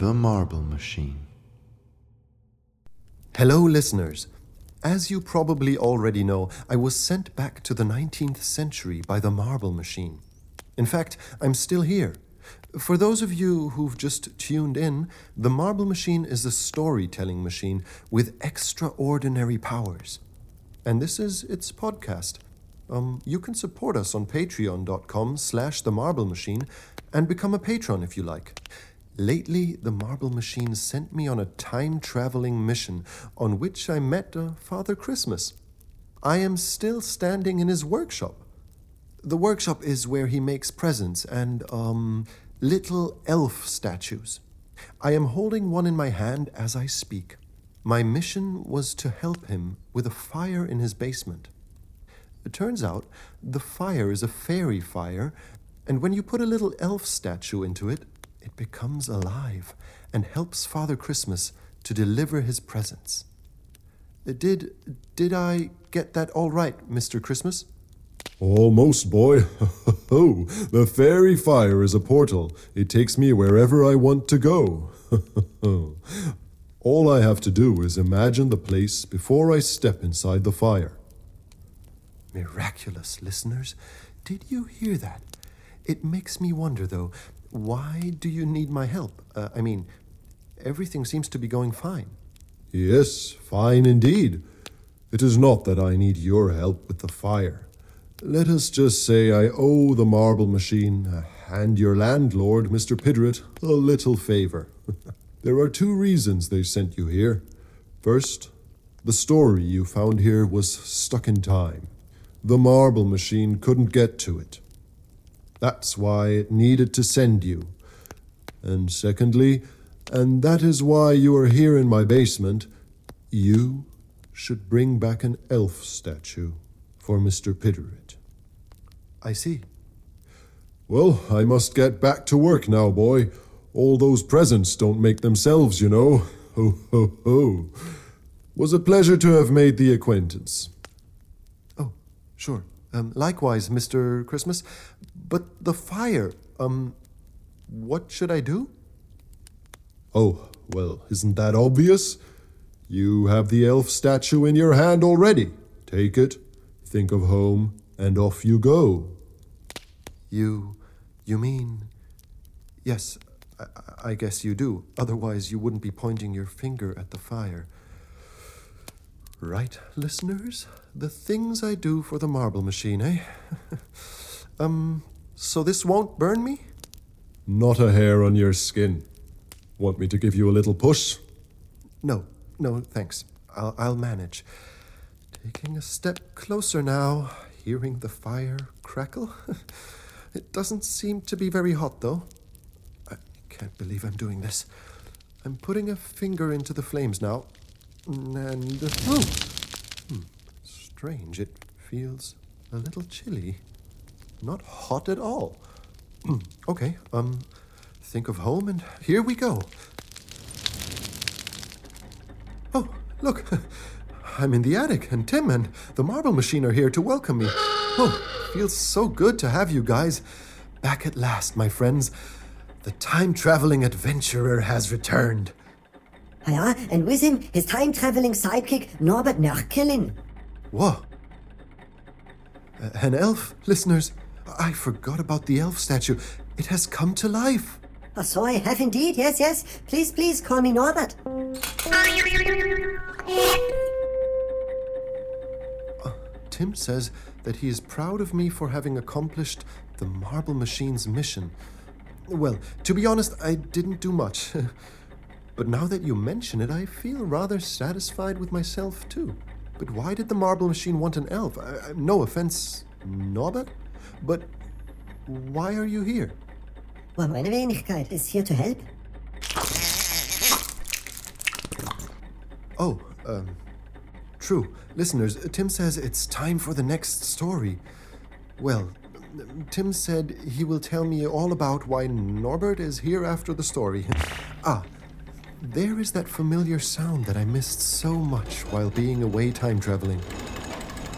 Machine. Hello, listeners. As you probably already know, I was sent back to the 19th century by the Marble Machine. In fact, I'm still here. For those of you who've just tuned in, the Marble Machine is a storytelling machine with extraordinary powers. And this is its podcast. Um, you can support us on patreon.com slash the marble machine and become a patron if you like. Lately, the Marble Machine sent me on a time traveling mission on which I met uh, Father Christmas. I am still standing in his workshop. The workshop is where he makes presents and, um, little elf statues. I am holding one in my hand as I speak. My mission was to help him with a fire in his basement. It turns out the fire is a fairy fire, and when you put a little elf statue into it, it becomes alive and helps Father Christmas to deliver his presents. Uh, Did did I get that all right, Mr. Christmas? Almost, boy. Oh, the fairy fire is a portal. It takes me wherever I want to go. All I have to do is imagine the place before I step inside the fire. Miraculous, listeners. Did you hear that? It makes me wonder, though, why do you need my help? Uh, I mean, everything seems to be going fine. Yes, fine indeed. It is not that I need your help with the fire. Let us just say I owe the marble machine uh, and your landlord, Mr. Piderit, a little favor. there are two reasons they sent you here. First, the story you found here was stuck in time. The marble machine couldn't get to it. That's why it needed to send you. And secondly, and that is why you are here in my basement, you should bring back an elf statue for Mr. Piderit. I see. Well, I must get back to work now, boy. All those presents don't make themselves, you know. Ho, ho, ho. Was a pleasure to have made the acquaintance. Oh, sure. Um, likewise, Mr. Christmas. But the fire, um, what should I do? Oh, well, isn't that obvious? You have the elf statue in your hand already. Take it, think of home, and off you go. You, you mean? Yes, I, I guess you do. Otherwise, you wouldn't be pointing your finger at the fire. Right, listeners? The things I do for the marble machine, eh? um, so this won't burn me? Not a hair on your skin. Want me to give you a little push? No, no, thanks. I'll, I'll manage. Taking a step closer now, hearing the fire crackle. it doesn't seem to be very hot, though. I can't believe I'm doing this. I'm putting a finger into the flames now. And. Oh! Hmm, strange. It feels a little chilly. Not hot at all. okay, um, think of home, and here we go. Oh, look, I'm in the attic, and Tim and the marble machine are here to welcome me. Oh, feels so good to have you guys back at last, my friends. The time traveling adventurer has returned. Ja, and with him, his time traveling sidekick, Norbert Nörkelin. Whoa. Uh, An elf, listeners. I forgot about the elf statue. It has come to life. Oh, so I have indeed, yes, yes. Please, please call me Norbert. Uh, Tim says that he is proud of me for having accomplished the marble machine's mission. Well, to be honest, I didn't do much. but now that you mention it, I feel rather satisfied with myself, too. But why did the marble machine want an elf? I- no offense, Norbert? But why are you here? Well, meine Wenigkeit is here to help. Oh, um, true. Listeners, Tim says it's time for the next story. Well, Tim said he will tell me all about why Norbert is here after the story. ah, there is that familiar sound that I missed so much while being away time traveling.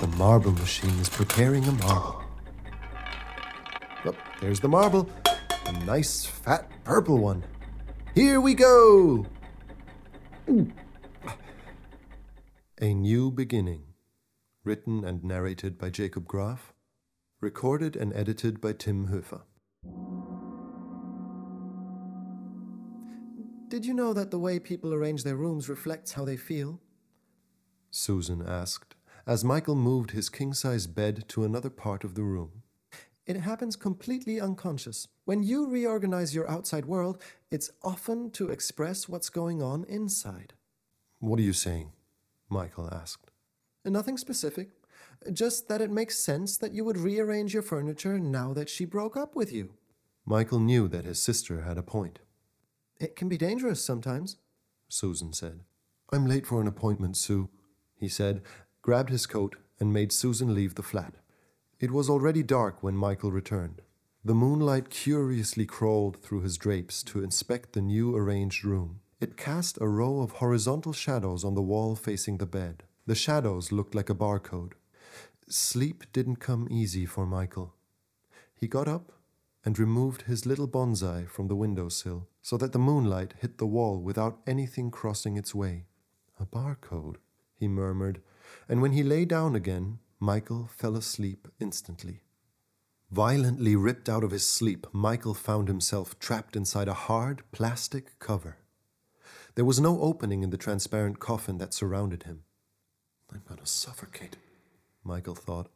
The marble machine is preparing a marble. There's the marble. A nice, fat, purple one. Here we go! A New Beginning. Written and narrated by Jacob Graf. Recorded and edited by Tim Höfer. Did you know that the way people arrange their rooms reflects how they feel? Susan asked, as Michael moved his king size bed to another part of the room. It happens completely unconscious. When you reorganize your outside world, it's often to express what's going on inside. What are you saying? Michael asked. Nothing specific, just that it makes sense that you would rearrange your furniture now that she broke up with you. Michael knew that his sister had a point. It can be dangerous sometimes, Susan said. I'm late for an appointment, Sue, he said, grabbed his coat, and made Susan leave the flat. It was already dark when Michael returned. The moonlight curiously crawled through his drapes to inspect the new arranged room. It cast a row of horizontal shadows on the wall facing the bed. The shadows looked like a barcode. Sleep didn't come easy for Michael. He got up and removed his little bonsai from the windowsill so that the moonlight hit the wall without anything crossing its way. A barcode, he murmured, and when he lay down again, Michael fell asleep instantly. Violently ripped out of his sleep, Michael found himself trapped inside a hard plastic cover. There was no opening in the transparent coffin that surrounded him. I'm going to suffocate, Michael thought.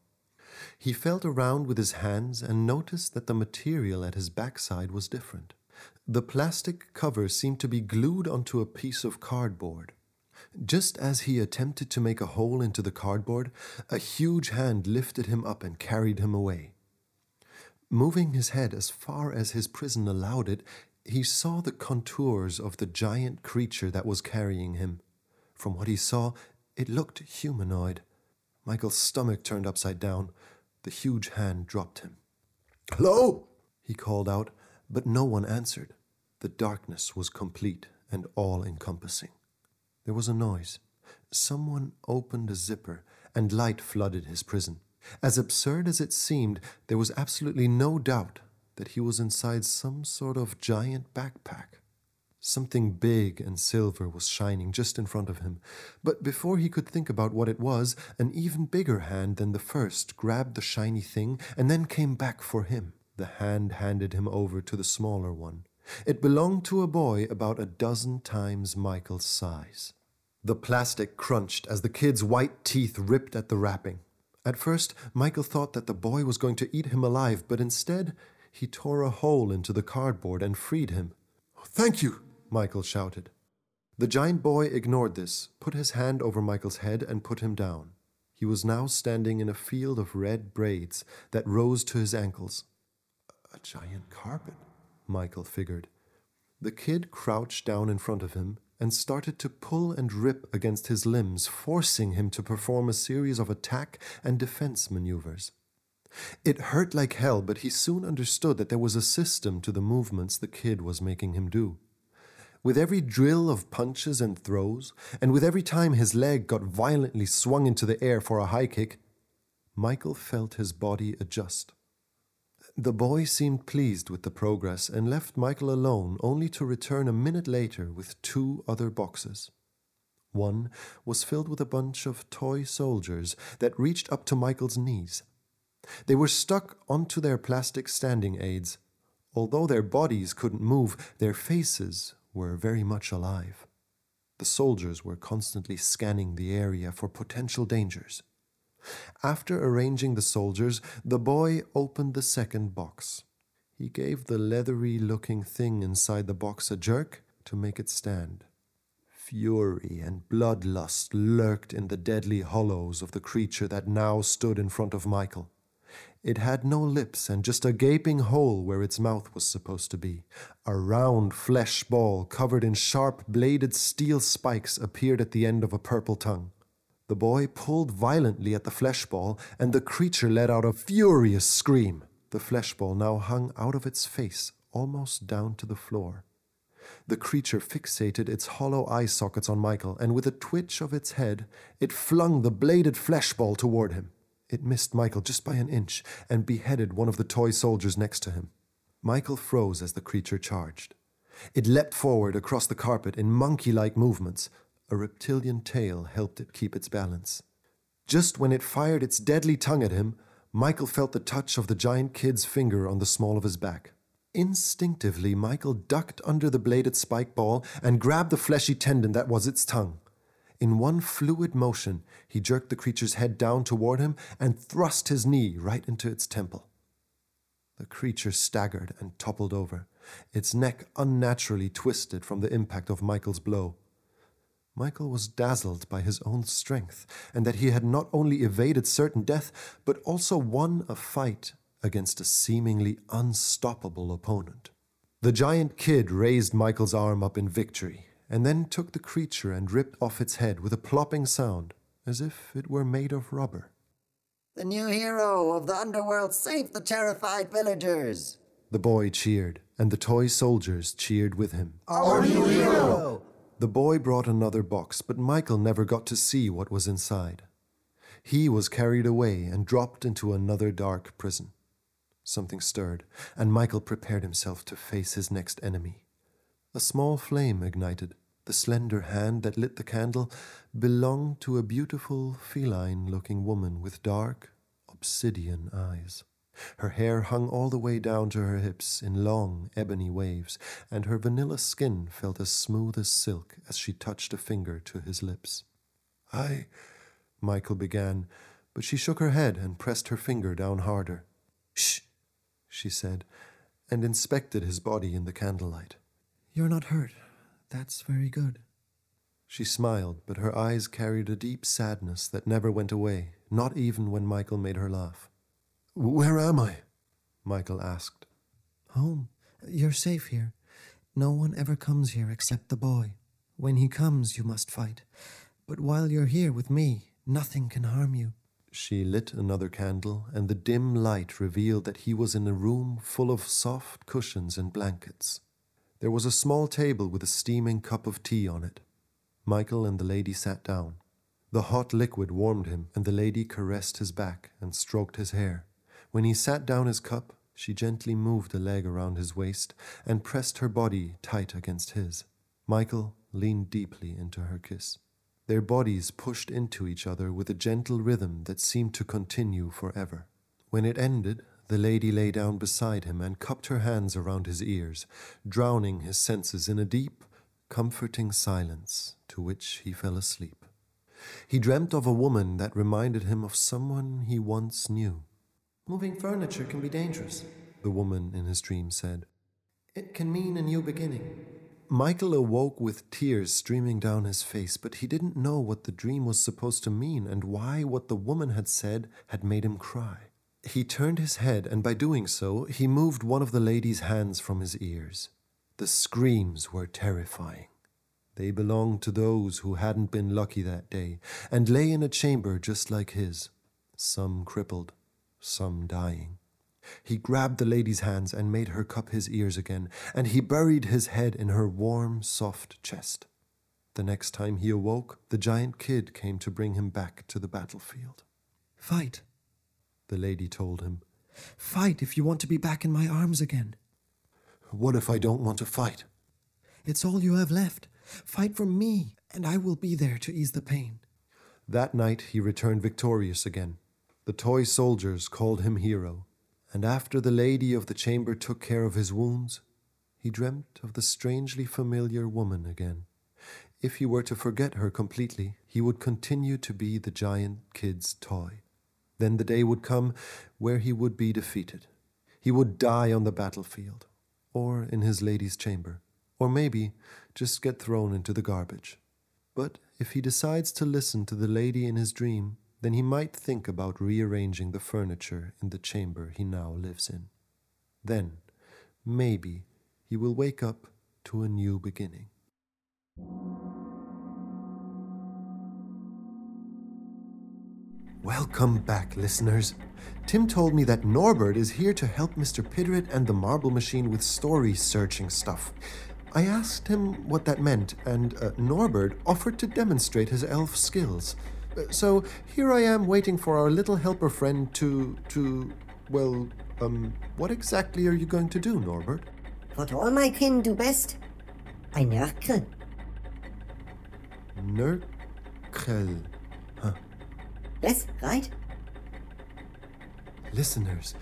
He felt around with his hands and noticed that the material at his backside was different. The plastic cover seemed to be glued onto a piece of cardboard. Just as he attempted to make a hole into the cardboard, a huge hand lifted him up and carried him away. Moving his head as far as his prison allowed it, he saw the contours of the giant creature that was carrying him. From what he saw, it looked humanoid. Michael's stomach turned upside down. The huge hand dropped him. Hello? he called out, but no one answered. The darkness was complete and all encompassing. There was a noise. Someone opened a zipper, and light flooded his prison. As absurd as it seemed, there was absolutely no doubt that he was inside some sort of giant backpack. Something big and silver was shining just in front of him, but before he could think about what it was, an even bigger hand than the first grabbed the shiny thing and then came back for him. The hand handed him over to the smaller one. It belonged to a boy about a dozen times Michael's size. The plastic crunched as the kid's white teeth ripped at the wrapping. At first, Michael thought that the boy was going to eat him alive, but instead, he tore a hole into the cardboard and freed him. Oh, thank you, Michael shouted. The giant boy ignored this, put his hand over Michael's head, and put him down. He was now standing in a field of red braids that rose to his ankles. A giant carpet, Michael figured. The kid crouched down in front of him and started to pull and rip against his limbs, forcing him to perform a series of attack and defense maneuvers. It hurt like hell, but he soon understood that there was a system to the movements the kid was making him do. With every drill of punches and throws, and with every time his leg got violently swung into the air for a high kick, Michael felt his body adjust. The boy seemed pleased with the progress and left Michael alone only to return a minute later with two other boxes. One was filled with a bunch of toy soldiers that reached up to Michael's knees. They were stuck onto their plastic standing aids. Although their bodies couldn't move, their faces were very much alive. The soldiers were constantly scanning the area for potential dangers. After arranging the soldiers, the boy opened the second box. He gave the leathery looking thing inside the box a jerk to make it stand. Fury and bloodlust lurked in the deadly hollows of the creature that now stood in front of Michael. It had no lips and just a gaping hole where its mouth was supposed to be. A round flesh ball covered in sharp bladed steel spikes appeared at the end of a purple tongue. The boy pulled violently at the flesh ball, and the creature let out a furious scream. The flesh ball now hung out of its face, almost down to the floor. The creature fixated its hollow eye sockets on Michael, and with a twitch of its head, it flung the bladed flesh ball toward him. It missed Michael just by an inch and beheaded one of the toy soldiers next to him. Michael froze as the creature charged. It leapt forward across the carpet in monkey like movements. A reptilian tail helped it keep its balance. Just when it fired its deadly tongue at him, Michael felt the touch of the giant kid's finger on the small of his back. Instinctively, Michael ducked under the bladed spike ball and grabbed the fleshy tendon that was its tongue. In one fluid motion, he jerked the creature's head down toward him and thrust his knee right into its temple. The creature staggered and toppled over, its neck unnaturally twisted from the impact of Michael's blow. Michael was dazzled by his own strength, and that he had not only evaded certain death, but also won a fight against a seemingly unstoppable opponent. The giant kid raised Michael's arm up in victory, and then took the creature and ripped off its head with a plopping sound, as if it were made of rubber. The new hero of the underworld saved the terrified villagers. The boy cheered, and the toy soldiers cheered with him. Our new hero! The boy brought another box, but Michael never got to see what was inside. He was carried away and dropped into another dark prison. Something stirred, and Michael prepared himself to face his next enemy. A small flame ignited. The slender hand that lit the candle belonged to a beautiful feline looking woman with dark, obsidian eyes. Her hair hung all the way down to her hips in long, ebony waves, and her vanilla skin felt as smooth as silk as she touched a finger to his lips. I. Michael began, but she shook her head and pressed her finger down harder. Shh, she said, and inspected his body in the candlelight. You're not hurt. That's very good. She smiled, but her eyes carried a deep sadness that never went away, not even when Michael made her laugh. Where am I? Michael asked. Home. You're safe here. No one ever comes here except the boy. When he comes, you must fight. But while you're here with me, nothing can harm you. She lit another candle, and the dim light revealed that he was in a room full of soft cushions and blankets. There was a small table with a steaming cup of tea on it. Michael and the lady sat down. The hot liquid warmed him, and the lady caressed his back and stroked his hair. When he sat down his cup, she gently moved a leg around his waist and pressed her body tight against his. Michael leaned deeply into her kiss. Their bodies pushed into each other with a gentle rhythm that seemed to continue forever. When it ended, the lady lay down beside him and cupped her hands around his ears, drowning his senses in a deep, comforting silence to which he fell asleep. He dreamt of a woman that reminded him of someone he once knew. Moving furniture can be dangerous, the woman in his dream said. It can mean a new beginning. Michael awoke with tears streaming down his face, but he didn't know what the dream was supposed to mean and why what the woman had said had made him cry. He turned his head, and by doing so, he moved one of the lady's hands from his ears. The screams were terrifying. They belonged to those who hadn't been lucky that day and lay in a chamber just like his, some crippled, some dying. He grabbed the lady's hands and made her cup his ears again, and he buried his head in her warm, soft chest. The next time he awoke, the giant kid came to bring him back to the battlefield. Fight, the lady told him. Fight if you want to be back in my arms again. What if I don't want to fight? It's all you have left. Fight for me, and I will be there to ease the pain. That night he returned victorious again. The toy soldiers called him hero, and after the lady of the chamber took care of his wounds, he dreamt of the strangely familiar woman again. If he were to forget her completely, he would continue to be the giant kid's toy. Then the day would come where he would be defeated. He would die on the battlefield, or in his lady's chamber, or maybe just get thrown into the garbage. But if he decides to listen to the lady in his dream, then he might think about rearranging the furniture in the chamber he now lives in. Then, maybe, he will wake up to a new beginning. Welcome back, listeners. Tim told me that Norbert is here to help Mr. Piderit and the Marble Machine with story searching stuff. I asked him what that meant, and uh, Norbert offered to demonstrate his elf skills. So here I am waiting for our little helper friend to. to. well, um, what exactly are you going to do, Norbert? What all my kin do best Ein Nörkel. Nurkel. Huh. Yes, right? Listeners,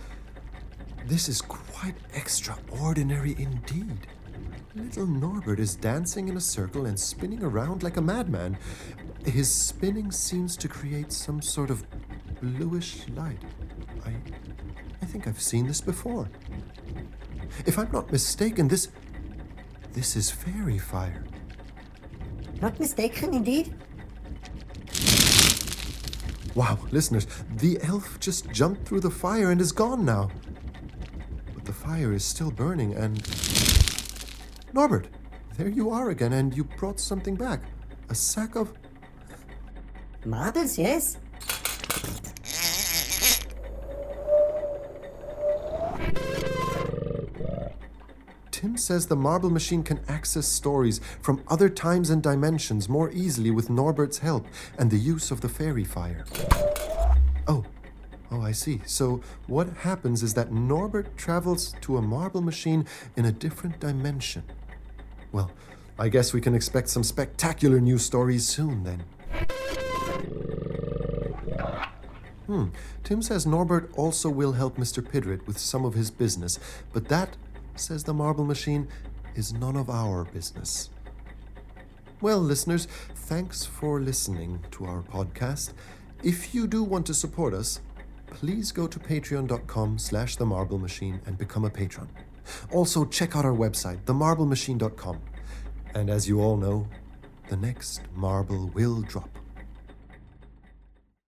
this is quite extraordinary indeed. Little Norbert is dancing in a circle and spinning around like a madman. His spinning seems to create some sort of bluish light. I, I think I've seen this before. If I'm not mistaken, this. This is fairy fire. Not mistaken, indeed. Wow, listeners, the elf just jumped through the fire and is gone now. But the fire is still burning and. Norbert, there you are again, and you brought something back. A sack of. Marbles, yes? Tim says the marble machine can access stories from other times and dimensions more easily with Norbert's help and the use of the fairy fire. Oh, oh, I see. So what happens is that Norbert travels to a marble machine in a different dimension. Well, I guess we can expect some spectacular new stories soon then. Hmm. Tim says Norbert also will help Mr. Piderit with some of his business, but that, says the marble machine, is none of our business. Well, listeners, thanks for listening to our podcast. If you do want to support us, please go to patreon.com slash the marble machine and become a patron. Also, check out our website, themarblemachine.com. And as you all know, the next marble will drop.